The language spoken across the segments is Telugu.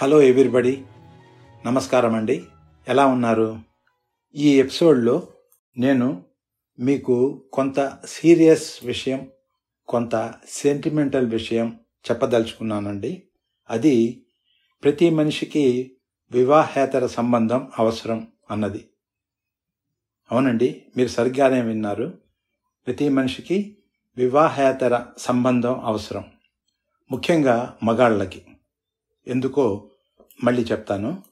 Hello everybody. నమస్కారం అండి ఎలా ఉన్నారు? ఈ ఎపిసోడ్లో నేను మీకు కొంత సీరియస్ విషయం కొంత సెంటిమెంటల్ విషయం చెప్పదలుచుకున్నానండి. అది ప్రతి మనిషికి వివాహేతర సంబంధం అవసరం అన్నది. అవునండి మీరు సరిగ్గానే విన్నారు. ప్రతి మనిషికి వివాహేతర సంబంధం అవసరం. ముఖ్యంగా మగాళ్ళకి. ఎందుకో మళ్ళీ చెప్తాను.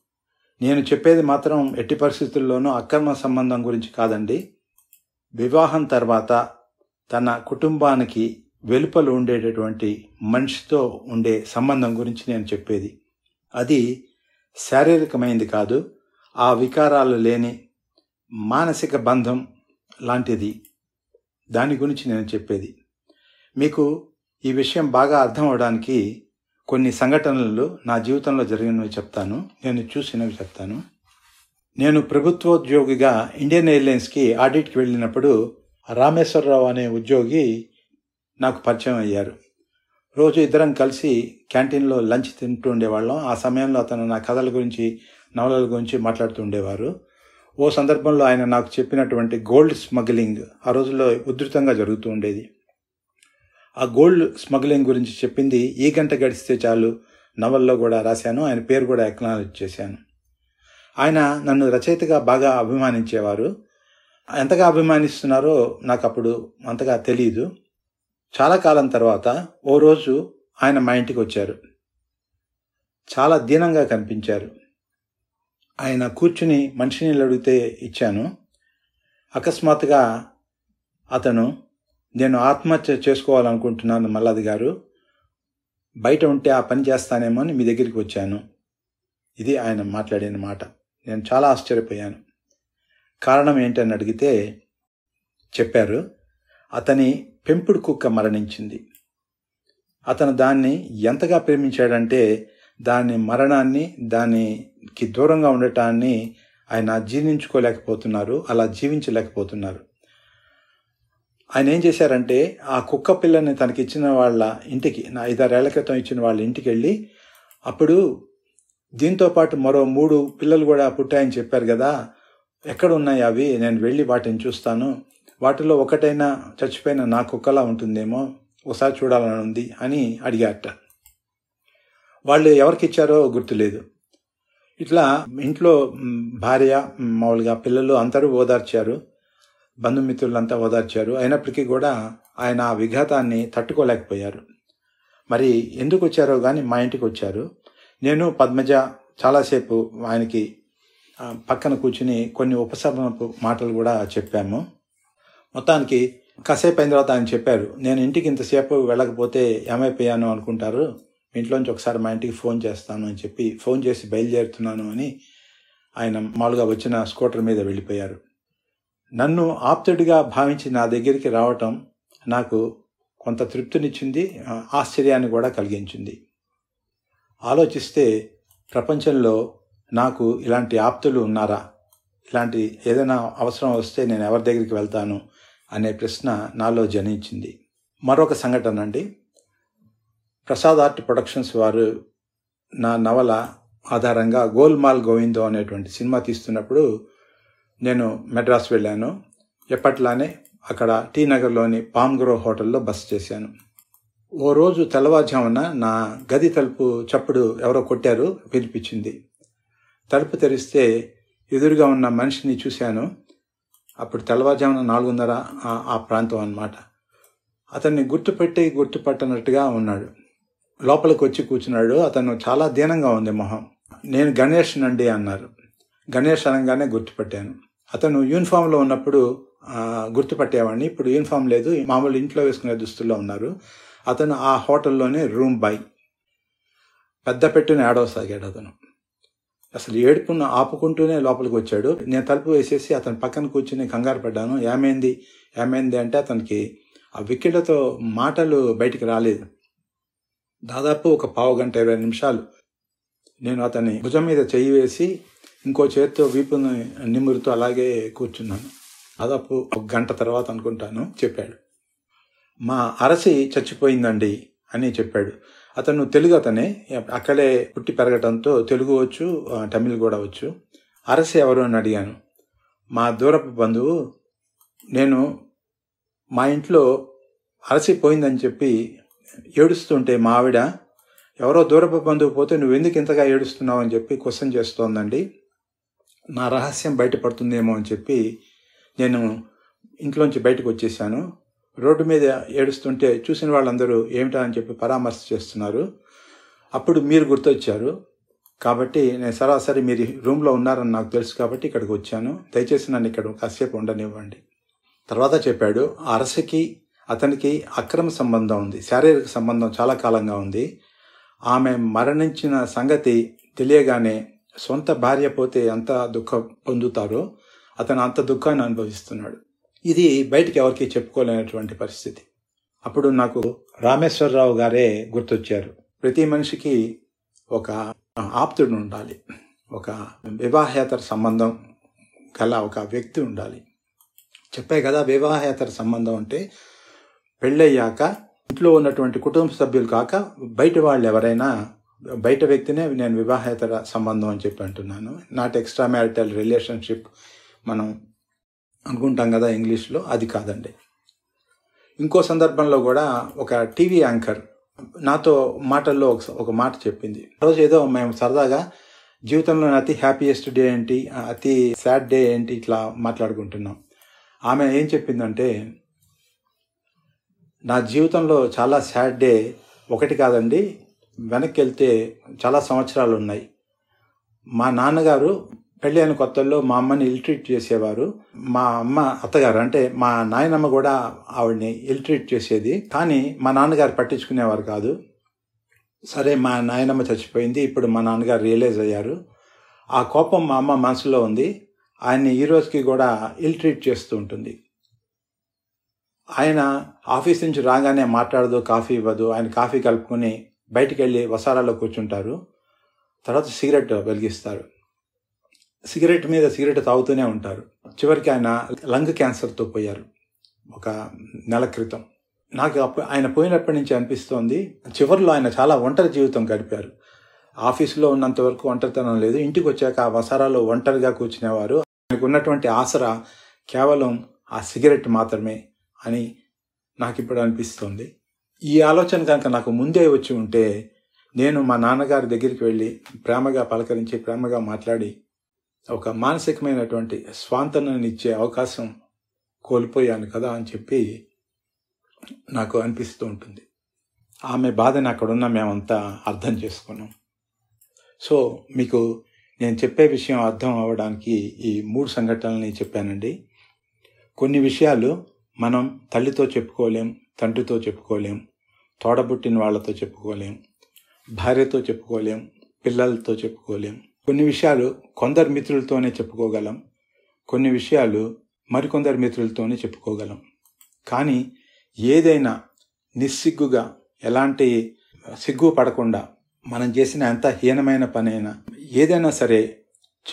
నేను చెప్పేది మాత్రం ఎట్టి పరిస్థితుల్లోనూ అక్రమ సంబంధం గురించి కాదండి. వివాహం తర్వాత తన కుటుంబానికి వెలుపలు ఉండేటటువంటి మనిషితో ఉండే సంబంధం గురించి నేను చెప్పేది. అది శారీరకమైంది కాదు ఆ వికారాలు లేని మానసిక బంధం లాంటిది. దాని గురించి నేను చెప్పేది. మీకు ఈ విషయం బాగా అర్థం అవడానికి కొన్ని సంఘటనలు నా జీవితంలో జరిగినవి చెప్తాను. నేను చూసినవి చెప్తాను. నేను ప్రభుత్వోద్యోగిగా ఇండియన్ ఎయిర్లైన్స్కి ఆడిట్కి వెళ్ళినప్పుడు రామేశ్వరరావు అనే ఉద్యోగి నాకు పరిచయం అయ్యారు. రోజు ఇద్దరం కలిసి క్యాంటీన్లో లంచ్ తింటూ ఉండేవాళ్ళం. ఆ సమయంలో అతను నా కథల గురించి నవలల గురించి మాట్లాడుతూ ఉండేవారు. ఓ సందర్భంలో ఆయన నాకు చెప్పినటువంటి గోల్డ్ స్మగ్లింగ్ ఆ రోజుల్లో ఉధృతంగా జరుగుతూ ఉండేది. ఆ గోల్డ్ స్మగ్లింగ్ గురించి చెప్పింది ఈ గంట గడిస్తే చాలు నవల్లో కూడా రాశాను ఆయన పేరు కూడా ఎక్నాలజ్ చేశాను. ఆయన నన్ను రచయితగా బాగా అభిమానించేవారు. ఎంతగా అభిమానిస్తున్నారో నాకు అప్పుడు అంతగా తెలియదు చాలా కాలం తర్వాత ఓ రోజు ఆయన మా ఇంటికి వచ్చారు. చాలా దీనంగా కనిపించారు. ఆయన కూర్చుని మనిషిని అడిగితే ఇచ్చాను. అకస్మాత్తుగా అతను నేను ఆత్మహత్య చేసుకోవాలనుకుంటున్నాను మల్లాది గారు. బయట ఉంటే ఆ పని చేస్తానేమో అని మీ దగ్గరికి వచ్చాను. ఇది ఆయన మాట్లాడిన మాట. నేను చాలా ఆశ్చర్యపోయాను. కారణం ఏంటని అడిగితే చెప్పారు. అతని పెంపుడు కుక్క మరణించింది. అతను దాన్ని ఎంతగా ప్రేమించాడంటే దాని మరణాన్ని దానికి దూరంగా ఉండటాన్ని ఆయన జీర్ణించుకోలేకపోతున్నారు అలా జీవించలేకపోతున్నారు. ఆయన ఏం చేశారంటే ఆ కుక్క పిల్లని తనకి ఇచ్చిన వాళ్ళ ఇంటికి నా ఐదారేళ్ళ క్రితం ఇచ్చిన వాళ్ళ ఇంటికి వెళ్ళి అప్పుడు దీంతో పాటు మరో మూడు పిల్లలు కూడా పుట్టాయని చెప్పారు కదా ఎక్కడ ఉన్నాయి అవి? నేను వెళ్ళి వాటిని చూస్తాను. వాటిలో ఒకటైనా చచ్చిపోయిన నా కుక్కలా ఉంటుందేమో ఒకసారి చూడాలని ఉంది అని అడిగారట. వాళ్ళు ఎవరికి ఇచ్చారో గుర్తులేదు. ఇట్లా ఇంట్లో భార్య మామూలుగా పిల్లలు అందరూ ఓదార్చారు. బంధుమిత్రులంతా ఓదార్చారు. అయినప్పటికీ కూడా ఆయన ఆ విఘాతాన్ని తట్టుకోలేకపోయారు. మరి ఎందుకు వచ్చారో కానీ మా ఇంటికి వచ్చారు. నేను పద్మజ చాలాసేపు ఆయనకి పక్కన కూర్చుని కొన్ని ఉపశమనపు మాటలు కూడా చెప్పాము. మొత్తానికి కాసేపు అయిన తర్వాత ఆయన చెప్పారు నేను ఇంటికి ఇంతసేపు వెళ్ళకపోతే ఏమైపోయాను అనుకుంటారు? ఇంట్లోంచి ఒకసారి మా ఇంటికి ఫోన్ చేస్తాను అని చెప్పి ఫోన్ చేసి బయలుదేరుతున్నాను అని ఆయన మామూలుగా వచ్చిన స్కూటర్ మీద వెళ్ళిపోయారు. నన్ను ఆప్తుడిగా భావించి నా దగ్గరికి రావటం నాకు కొంత తృప్తినిచ్చింది ఆశ్చర్యాన్ని కూడా కలిగించింది. ఆలోచిస్తే ప్రపంచంలో నాకు ఇలాంటి ఆప్తులు ఉన్నారా? ఇలాంటి ఏదైనా అవసరం వస్తే నేను ఎవరి దగ్గరికి వెళ్తాను అనే ప్రశ్న నాలో జనించింది. మరొక సంఘటన అండి. ప్రసాద్ ఆర్ట్ ప్రొడక్షన్స్ వారు నా నవల ఆధారంగా గోల్మాల్ గోవిందో అనేటువంటి సినిమా తీస్తున్నప్పుడు నేను మెడ్రాస్ వెళ్ళాను. ఎప్పట్లానే అక్కడ టీ నగర్లోని పామ్ గ్రో హోటల్లో బస చేశాను. ఓ రోజు తెల్లవారుజామున నా గది తలుపు చప్పుడు ఎవరో కొట్టారు వినిపించింది. తలుపు తెరిస్తే ఎదురుగా ఉన్న మనిషిని చూశాను. అప్పుడు తెల్లవారుజామున నాలుగున్నర ఆ ప్రాంతం అన్నమాట. అతన్ని గుర్తుపెట్టి గుర్తుపట్టనట్టుగా ఉన్నాడు. లోపలికి వచ్చి కూర్చున్నాడు. అతను చాలా దీనంగా ఉంది మొహం. నేను గణేష్ నండి అన్నారు. గణేష్ అనగానే గుర్తుపట్టాను. అతను యూనిఫామ్లో ఉన్నప్పుడు గుర్తుపట్టేవాడిని. ఇప్పుడు యూనిఫామ్ లేదు. మామూలు ఇంట్లో వేసుకునే దుస్తుల్లో ఉన్నారు. అతను ఆ హోటల్లోనే రూమ్ బాయ్ పెద్ద పెట్టుని ఏడవసాగాడు అతను. అసలు ఏడుపును ఆపుకుంటూనే లోపలికి వచ్చాడు. నేను తలుపు వేసేసి అతని పక్కన కూర్చుని కంగారు పడ్డాను. ఏమైంది? ఏమైంది అంటే అతనికి ఆ వికెట్లతో మాటలు బయటికి రాలేదు. దాదాపు ఒక పావు గంట ఇరవై నిమిషాలు నేను అతని భుజం మీద చెయ్యి వేసి ఇంకో చేతితో వీపుని నిమురుతూ అలాగే కూర్చున్నాను. దాదాపు ఒక గంట తర్వాత అనుకుంటాను చెప్పాడు. మా అరసి చచ్చిపోయిందండి అని చెప్పాడు. అతను తెలుగు అతనే అక్కడే పుట్టి పెరగటంతో తెలుగు వచ్చు తమిళ్ కూడా వచ్చు. అరసి ఎవరు అని అడిగాను. మా దూరపు బంధువు నేను మా ఇంట్లో అరసి పోయిందని చెప్పి ఏడుస్తుంటే మా ఆవిడ ఎవరో దూరపు బంధువు పోతే నువ్వు ఎందుకు ఇంతగా ఏడుస్తున్నావు అని చెప్పి క్వశ్చన్ చేస్తోందండి. నా రహస్యం బయటపడుతుందేమో అని చెప్పి నేను ఇంట్లోంచి బయటకు వచ్చేసాను. రోడ్డు మీద ఏడుస్తుంటే చూసిన వాళ్ళందరూ ఏమిటా అని చెప్పి పరామర్శ చేస్తున్నారు. అప్పుడు మీరు గుర్తొచ్చారు. కాబట్టి నేను సరాసరి మీరు రూమ్లో ఉన్నారని నాకు తెలుసు కాబట్టి ఇక్కడికి వచ్చాను. దయచేసి నన్ను ఇక్కడ కాసేపు ఉండనివ్వండి. తర్వాత చెప్పాడు ఆ అరసకి అతనికి అక్రమ సంబంధం ఉంది. శారీరక సంబంధం చాలా కాలంగా ఉంది. ఆమె మరణించిన సంగతి తెలియగానే సొంత భార్య పోతే ఎంత దుఃఖం పొందుతారో అతను అంత దుఃఖాన్ని అనుభవిస్తున్నాడు. ఇది బయటికి ఎవరికి చెప్పుకోలేనటువంటి పరిస్థితి. అప్పుడు నాకు రామేశ్వరరావు గారే గుర్తొచ్చారు. ప్రతి మనిషికి ఒక ఆప్తుడు ఉండాలి. ఒక వివాహేతర సంబంధం గల ఒక వ్యక్తి ఉండాలి. చెప్పే కదా వివాహేతర సంబంధం అంటే పెళ్ళయ్యాక ఇంట్లో ఉన్నటువంటి కుటుంబ సభ్యులు కాక బయట వాళ్ళు ఎవరైనా బయట వ్యక్తినే నేను వివాహేతర సంబంధం అని చెప్పి అంటున్నాను. నాట్ ఎక్స్ట్రా మ్యారిటల్ రిలేషన్షిప్ మనం అనుకుంటాం కదా ఇంగ్లీష్లో అది కాదండి. ఇంకో సందర్భంలో కూడా ఒక టీవీ యాంకర్ నాతో మాటల్లో ఒక ఒక మాట చెప్పింది. రోజు ఏదో మేము సరదాగా జీవితంలో అతి హ్యాపీయెస్ట్ డే ఏంటి అతి సాడ్ డే ఏంటి ఇట్లా మాట్లాడుకుంటున్నాం. ఆమె ఏం చెప్పిందంటే నా జీవితంలో చాలా సాడ్ డే ఒకటి కాదండి వెనక్కి వెళ్తే చాలా సంవత్సరాలు ఉన్నాయి మా నాన్నగారు పెళ్ళి అయిన కొత్తల్లో మా అమ్మని ఇల్ట్రీట్ చేసేవారు. మా అమ్మ అత్తగారు అంటే మా నాయనమ్మ కూడా ఆవిడని ఇల్ట్రీట్ చేసేది. కానీ మా నాన్నగారు పట్టించుకునేవారు కాదు. సరే మా నాయనమ్మ చచ్చిపోయింది. ఇప్పుడు మా నాన్నగారు రియలైజ్ అయ్యారు. ఆ కోపం మా అమ్మ మనసులో ఉంది. ఆయన్ని ఈ రోజుకి కూడా ఇల్ట్రీట్ చేస్తూ ఉంటుంది. ఆయన ఆఫీస్ నుంచి రాగానే మాట్లాడదు కాఫీ ఇవ్వదు. ఆయన కాఫీ కలుపుకొని బయటికి వెళ్ళి వసారాలో కూర్చుంటారు. తర్వాత సిగరెట్ వెలిగిస్తారు. సిగరెట్ మీద సిగరెట్ తాగుతూనే ఉంటారు. చివరికి ఆయన లంగ్ క్యాన్సర్తో పోయారు. ఒక నెల క్రితం. నాకు అప్పు ఆయన పోయినప్పటి నుంచి అనిపిస్తోంది చివరిలో ఆయన చాలా ఒంటరి జీవితం గడిపారు. ఆఫీసులో ఉన్నంత వరకు ఒంటరితనం లేదు. ఇంటికి వచ్చాక ఆ వసారాలో ఒంటరిగా కూర్చునేవారు. ఆయనకు ఉన్నటువంటి ఆసరా కేవలం ఆ సిగరెట్ మాత్రమే అని నాకు ఇప్పుడు అనిపిస్తుంది. ఈ ఆలోచన కనుక నాకు ముందే వచ్చి ఉంటే నేను మా నాన్నగారి దగ్గరికి వెళ్ళి ప్రేమగా పలకరించి ప్రేమగా మాట్లాడి ఒక మానసికమైనటువంటి స్వాంతనాన్ని ఇచ్చే అవకాశం కోల్పోయాను కదా అని చెప్పి నాకు అనిపిస్తూ ఉంటుంది. ఆమె బాధని అక్కడున్న మేమంతా అర్థం చేసుకున్నాం. సో మీకు నేను చెప్పే విషయం అర్థం అవ్వడానికి ఈ మూడు సంఘటనల్ని చెప్పానండి. కొన్ని విషయాలు మనం తల్లితో చెప్పుకోలేం తండ్రితో చెప్పుకోలేం తోడబుట్టిన వాళ్ళతో చెప్పుకోలేం భార్యతో చెప్పుకోలేం పిల్లలతో చెప్పుకోలేం. కొన్ని విషయాలు కొందరు మిత్రులతోనే చెప్పుకోగలం కొన్ని విషయాలు మరికొందరు మిత్రులతోనే చెప్పుకోగలం. కానీ ఏదైనా నిస్సిగ్గుగా ఎలాంటి సిగ్గు పడకుండా మనం చేసిన ఎంత హీనమైన పనైనా ఏదైనా సరే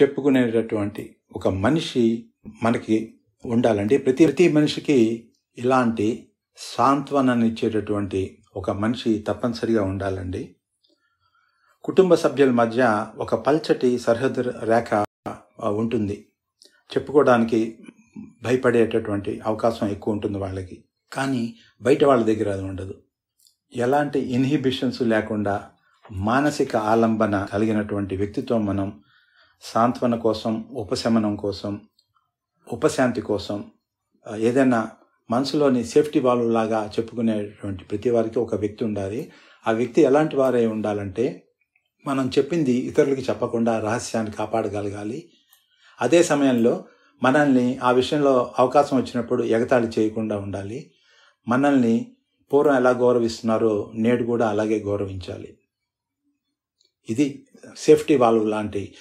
చెప్పుకునేటటువంటి ఒక మనిషి మనకి ఉండాలండి. ప్రతి ప్రతి మనిషికి ఇలాంటి సాంత్వనాన్ని ఇచ్చేటటువంటి ఒక మనిషి తప్పనిసరిగా ఉండాలండి. కుటుంబ సభ్యుల మధ్య ఒక పల్చటి సరిహద్దు రేఖ ఉంటుంది. చెప్పుకోవడానికి భయపడేటటువంటి అవకాశం ఎక్కువ ఉంటుంది వాళ్ళకి. కానీ బయట వాళ్ళ దగ్గర అది ఉండదు. ఎలాంటి ఇన్హిబిషన్స్ లేకుండా మానసిక ఆలంబన కలిగినటువంటి వ్యక్తితో మనం సాంత్వన కోసం ఉపశమనం కోసం ఉపశాంతి కోసం ఏదైనా మనసులోని సేఫ్టీ వాల్వ్ లాగా చెప్పుకునేటువంటి ప్రతి వారికి ఒక వ్యక్తి ఉండాలి. ఆ వ్యక్తి ఎలాంటి వారై ఉండాలంటే మనం చెప్పింది ఇతరులకి చెప్పకుండా రహస్యాన్ని కాపాడగలగాలి. అదే సమయంలో మనల్ని ఆ విషయంలో అవకాశం వచ్చినప్పుడు ఎగతాళి చేయకుండా ఉండాలి. మనల్ని పూర్వం ఎలా గౌరవిస్తున్నారో నేడు కూడా అలాగే గౌరవించాలి. ఇది సేఫ్టీ వాల్వ్ లాంటి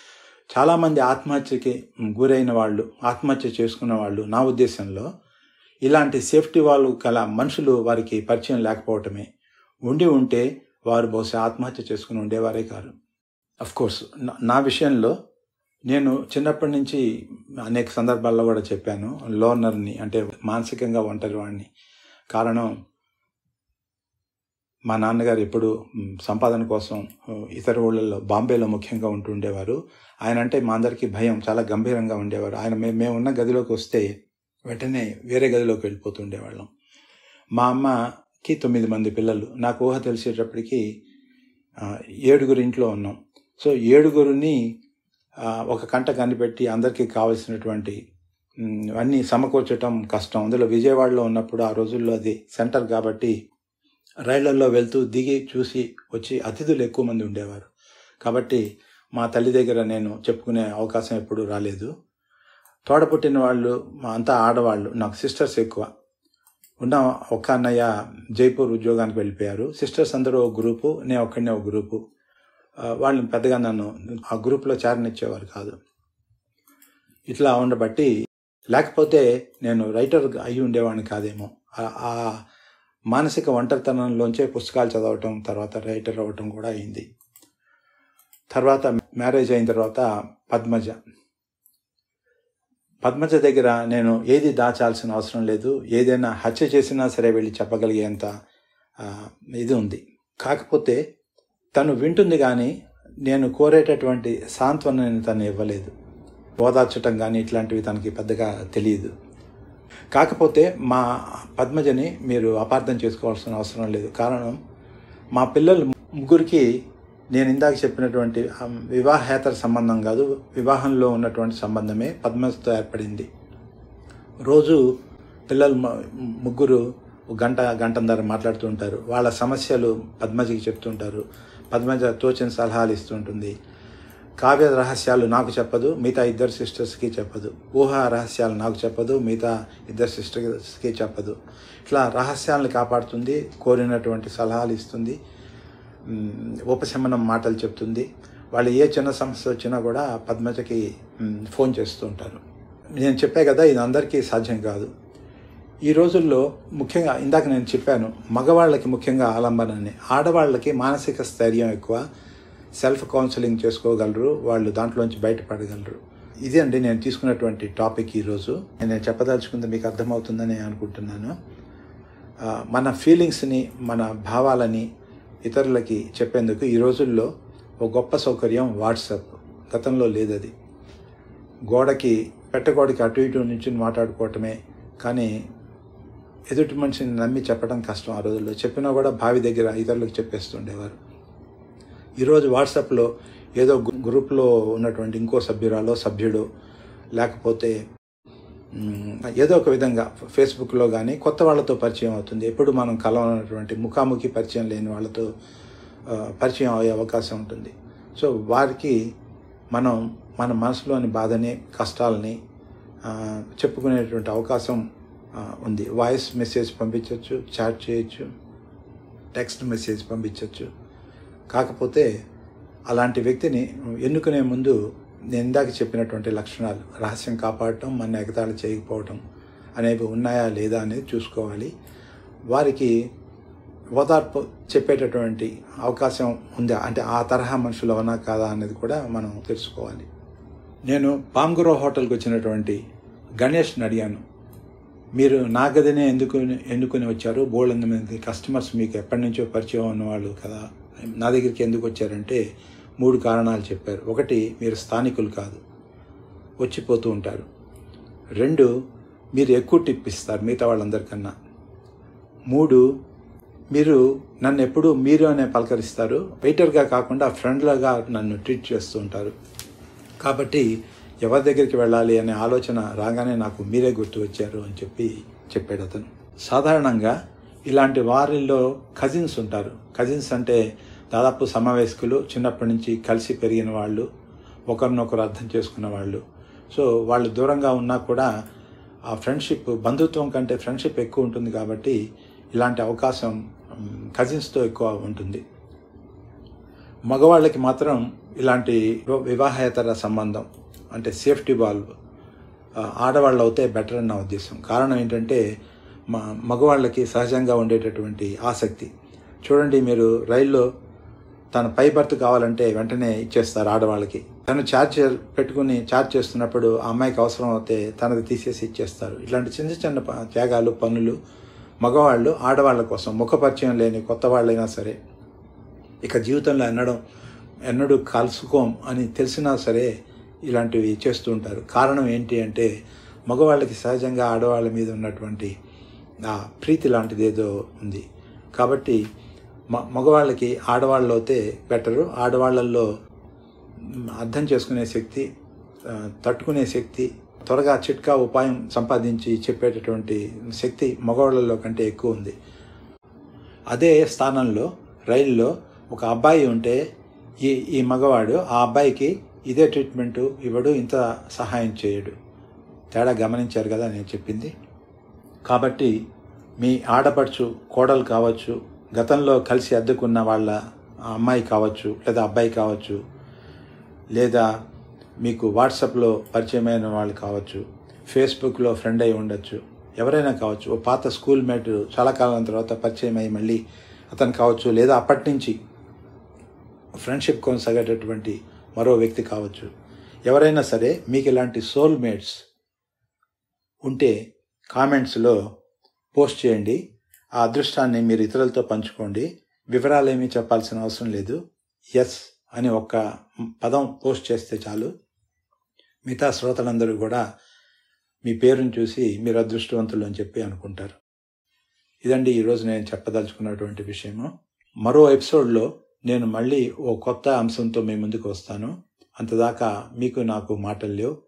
చాలామంది ఆత్మహత్యకి గురైన వాళ్ళు ఆత్మహత్య చేసుకున్న వాళ్ళు నా ఉద్దేశంలో ఇలాంటి సేఫ్టీ వాళ్ళు గల మనుషులు వారికి పరిచయం లేకపోవటమే. ఉండి ఉంటే వారు బహుశా ఆత్మహత్య చేసుకుని ఉండేవారే కాదు కోర్స్ నా విషయంలో నేను చిన్నప్పటి నుంచి అనేక సందర్భాల్లో కూడా చెప్పాను లోనర్ని అంటే మానసికంగా ఒంటరి వాడిని కారణం మా నాన్నగారు ఎప్పుడు సంపాదన కోసం ఇతర ఊళ్ళల్లో బాంబేలో ముఖ్యంగా ఉంటూ ఉండేవారు. ఆయన అంటే మా అందరికీ భయం చాలా గంభీరంగా ఉండేవారు. ఆయన మే మేము ఉన్న గదిలోకి వస్తే వెంటనే వేరే గదిలోకి వెళ్ళిపోతుండేవాళ్ళం మా అమ్మకి తొమ్మిది మంది పిల్లలు. నాకు ఊహ తెలిసేటప్పటికి ఏడుగురు ఇంట్లో ఉన్నాం. సో ఏడుగురిని ఒక కంట కనిపెట్టి అందరికీ కావలసినటువంటి అన్నీ సమకూర్చడం కష్టం. అందులో విజయవాడలో ఉన్నప్పుడు ఆ రోజుల్లో అది సెంటర్ కాబట్టి రైళ్ళలో వెళ్తూ దిగి చూసి వచ్చి అతిథులు ఎక్కువ మంది ఉండేవారు. కాబట్టి మా తల్లి దగ్గర నేను చెప్పుకునే అవకాశం ఎప్పుడూ రాలేదు. తోడ పుట్టిన వాళ్ళు మా అంతా ఆడవాళ్ళు నాకు సిస్టర్స్ ఎక్కువ. ఉన్న ఒక్క అన్నయ్య జైపూర్ ఉద్యోగానికి వెళ్ళిపోయారు. సిస్టర్స్ అందరూ ఒక గ్రూపు నేను ఒక్కడనే ఒక గ్రూపు. వాళ్ళని పెద్దగా నన్ను ఆ గ్రూప్లో చేరనిచ్చేవారు కాదు. ఇట్లా ఉండబట్టి లేకపోతే నేను రైటర్ అయి ఉండేవాడిని కాదేమో. ఆ మానసిక ఒంటరితనంలోంచే పుస్తకాలు చదవటం తర్వాత రైటర్ అవ్వటం కూడా అయింది. తర్వాత మ్యారేజ్ అయిన తర్వాత పద్మజ. పద్మజ దగ్గర నేను ఏది దాచాల్సిన అవసరం లేదు ఏదైనా హత్య చేసినా సరే వెళ్ళి చెప్పగలిగేంత ఇది ఉంది. కాకపోతే తను వింటుంది కానీ నేను కోరేటటువంటి సాంత్వనని తను ఇవ్వలేదు. ఓదార్చటం కానీ ఇట్లాంటివి తనకి పెద్దగా తెలియదు. కాకపోతే మా పద్మజని మీరు అపార్థం చేసుకోవాల్సిన అవసరం లేదు. కారణం మా పిల్లలు ముగ్గురికి నేను ఇందాక చెప్పినటువంటి వివాహేతర సంబంధం కాదు వివాహంలో ఉన్నటువంటి సంబంధమే పద్మజతో ఏర్పడింది. రోజు పిల్లలు ముగ్గురు గంట గంటన్నర మాట్లాడుతూ ఉంటారు. వాళ్ళ సమస్యలు పద్మజకి చెప్తుంటారు పద్మజ తోచిన సలహాలు ఇస్తుంటుంది కావ్య రహస్యాలు నాకు చెప్పదు మిగతా ఇద్దరు సిస్టర్స్కి చెప్పదు. ఊహా రహస్యాలు నాకు చెప్పదు మిగతా ఇద్దరు సిస్టర్స్కి చెప్పదు. ఇట్లా రహస్యాలను కాపాడుతుంది కోరినటువంటి సలహాలు ఇస్తుంది ఉపశమనం మాటలు చెప్తుంది. వాళ్ళు ఏ చిన్న సమస్య వచ్చినా కూడా పద్మజకి ఫోన్ చేస్తూ ఉంటారు. నేను చెప్పే కదా ఇది అందరికీ సాధ్యం కాదు. ఈ రోజుల్లో ముఖ్యంగా ఇందాక నేను చెప్పాను మగవాళ్ళకి ముఖ్యంగా ఆలంబనని ఆడవాళ్ళకి మానసిక స్థైర్యం ఎక్కువ సెల్ఫ్ కౌన్సిలింగ్ చేసుకోగలరు వాళ్ళు దాంట్లోంచి బయటపడగలరు. ఇది అండి నేను తీసుకున్నటువంటి టాపిక్ ఈరోజు. నేను చెప్పదలుచుకుంది మీకు అర్థమవుతుందని అనుకుంటున్నాను. మన ఫీలింగ్స్ని మన భావాలని ఇతరులకి చెప్పేందుకు ఈ రోజుల్లో ఒక గొప్ప సౌకర్యం వాట్సాప్. గతంలో లేదది. గోడకి పెట్టగోడకి అటు ఇటు నుంచి మాట్లాడుకోవటమే కానీ ఎదుటి మనిషిని నమ్మి చెప్పడం కష్టం ఆ రోజుల్లో. చెప్పినా కూడా భావి దగ్గర ఇతరులకు చెప్పేస్తుండేవారు. ఈరోజు వాట్సాప్లో ఏదో గ్రూప్లో ఉన్నటువంటి ఇంకో సభ్యురాలో సభ్యుడు లేకపోతే ఏదో ఒక విధంగా ఫేస్బుక్లో కానీ కొత్త వాళ్ళతో పరిచయం అవుతుంది. ఎప్పుడు మనం కలవనటువంటి ముఖాముఖి పరిచయం లేని వాళ్ళతో పరిచయం అయ్యే అవకాశం ఉంటుంది. సో వారికి మనం మన మనసులోని బాధని కష్టాలని చెప్పుకునేటువంటి అవకాశం ఉంది. వాయిస్ మెసేజ్ పంపించవచ్చు చాట్ చేయొచ్చు టెక్స్ట్ మెసేజ్ పంపించవచ్చు కాకపోతే అలాంటి వ్యక్తిని ఎన్నుకునే ముందు నేను ఇందాక చెప్పినటువంటి లక్షణాలు రహస్యం కాపాడటం మన ఎగతాళి చేయకపోవటం అనేవి ఉన్నాయా లేదా అనేది చూసుకోవాలి. వారికి ఓదార్పు చెప్పేటటువంటి అవకాశం ఉందా? అంటే ఆ తరహా మనుషులు అవునా కాదా అనేది కూడా మనం తెలుసుకోవాలి. నేను పాంగురో హోటల్కి వచ్చినటువంటి గణేష్ని అడిగాను. మీరు నా గదినే ఎందుకు ఎన్నుకొని వచ్చారు? బోల్డ్ మంది కస్టమర్స్ మీకు ఎప్పటి నుంచో పరిచయం ఉన్నవాళ్ళు కదా. నా దగ్గరికి ఎందుకు వచ్చారంటే మూడు కారణాలు చెప్పారు. ఒకటి మీరు స్థానికులు కాదు. వచ్చిపోతూ ఉంటారు. రెండు మీరు ఎక్కువ టిప్ ఇస్తారు మిగతా వాళ్ళందరికన్నా. మూడు మీరు నన్ను ఎప్పుడు మీరు అనే పలకరిస్తారు. వెయిటర్గా కాకుండా ఫ్రెండ్లాగా నన్ను ట్రీట్ చేస్తూ ఉంటారు. కాబట్టి ఎవరి దగ్గరికి వెళ్ళాలి అనే ఆలోచన రాగానే నాకు మీరే గుర్తు వచ్చారు అని చెప్పి చెప్పాడు అతను. సాధారణంగా ఇలాంటి వారిల్లో కజిన్స్ ఉంటారు. కజిన్స్ అంటే దాదాపు సమవయస్కులు చిన్నప్పటి నుంచి కలిసి పెరిగిన వాళ్ళు ఒకరినొకరు అర్థం చేసుకున్న వాళ్ళు. సో వాళ్ళు దూరంగా ఉన్నా కూడా ఆ ఫ్రెండ్షిప్ బంధుత్వం కంటే ఫ్రెండ్షిప్ ఎక్కువ ఉంటుంది కాబట్టి ఇలాంటి అవకాశం కజిన్స్తో ఎక్కువ ఉంటుంది. మగవాళ్ళకి మాత్రం ఇలాంటి వివాహేతర సంబంధం అంటే సేఫ్టీ బాల్వ్ ఆడవాళ్ళు అవుతే బెటర్ అన్న ఉద్దేశం. కారణం ఏంటంటే మగవాళ్ళకి సహజంగా ఉండేటటువంటి ఆసక్తి. చూడండి మీరు రైల్లో తన పై బర్త్ కావాలంటే వెంటనే ఇచ్చేస్తారు ఆడవాళ్ళకి. తను ఛార్జర్ పెట్టుకుని ఛార్జ్ చేస్తున్నప్పుడు ఆ అమ్మాయికి అవసరం అవుతే తనది తీసేసి ఇచ్చేస్తారు. ఇలాంటి చిన్న చిన్న త్యాగాలు పనులు మగవాళ్ళు ఆడవాళ్ళ కోసం ముఖపరిచయం లేని కొత్త వాళ్ళైనా సరే ఇక జీవితంలో ఎన్నడం ఎన్నడూ కలుసుకోం అని తెలిసినా సరే ఇలాంటివి చేస్తూ ఉంటారు. కారణం ఏంటి అంటే మగవాళ్ళకి సహజంగా ఆడవాళ్ళ మీద ఉన్నటువంటి ఆ ప్రీతి లాంటిది ఏదో ఉంది. కాబట్టి మ మగవాళ్ళకి ఆడవాళ్ళు అయితే బెటరు. ఆడవాళ్ళల్లో అర్థం చేసుకునే శక్తి తట్టుకునే శక్తి త్వరగా చిట్కా ఉపాయం సంపాదించి చెప్పేటటువంటి శక్తి మగవాళ్ళలో కంటే ఎక్కువ ఉంది. అదే స్థానంలో రైల్లో ఒక అబ్బాయి ఉంటే ఈ ఈ మగవాడు ఆ అబ్బాయికి ఇదే ట్రీట్మెంట్ ఇవ్వడు ఇంత సహాయం చేయడు. తేడా గమనించారు కదా నేను చెప్పింది. కాబట్టి మీ ఆడపడుచు కోడలు కావచ్చు గతంలో కలిసి అద్దెకున్న వాళ్ళ అమ్మాయి కావచ్చు లేదా అబ్బాయి కావచ్చు లేదా మీకు వాట్సాప్లో పరిచయమైన వాళ్ళు కావచ్చు ఫేస్బుక్లో ఫ్రెండ్ అయి ఉండొచ్చు ఎవరైనా కావచ్చు ఓ పాత స్కూల్ మేట్ చాలా కాలం తర్వాత పరిచయం అయ్యి మళ్ళీ అతను కావచ్చు లేదా అప్పటి నుంచి ఫ్రెండ్షిప్ కొనసాగేటటువంటి మరో వ్యక్తి కావచ్చు ఎవరైనా సరే మీకు ఇలాంటి సోల్మేట్స్ ఉంటే కామెంట్స్లో పోస్ట్ చేయండి. ఆ అదృష్టాన్ని మీరు ఇతరులతో పంచుకోండి. వివరాలు ఏమీ చెప్పాల్సిన అవసరం లేదు. ఎస్ అని ఒక్క పదం పోస్ట్ చేస్తే చాలు. మిగతా శ్రోతలందరూ కూడా మీ పేరును చూసి మీరు అదృష్టవంతులు అని చెప్పి అనుకుంటారు. ఇదండి ఈరోజు నేను చెప్పదలుచుకున్నటువంటి విషయము. మరో ఎపిసోడ్లో నేను మళ్ళీ ఓ కొత్త అంశంతో మీ ముందుకు వస్తాను. అంతదాకా మీకు నాకు మాటలు లేవు.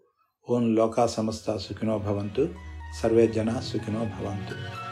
ఓన్ లోకా సంస్థ సుఖినో భవంతు. సర్వే జన సుఖినో భవంతు.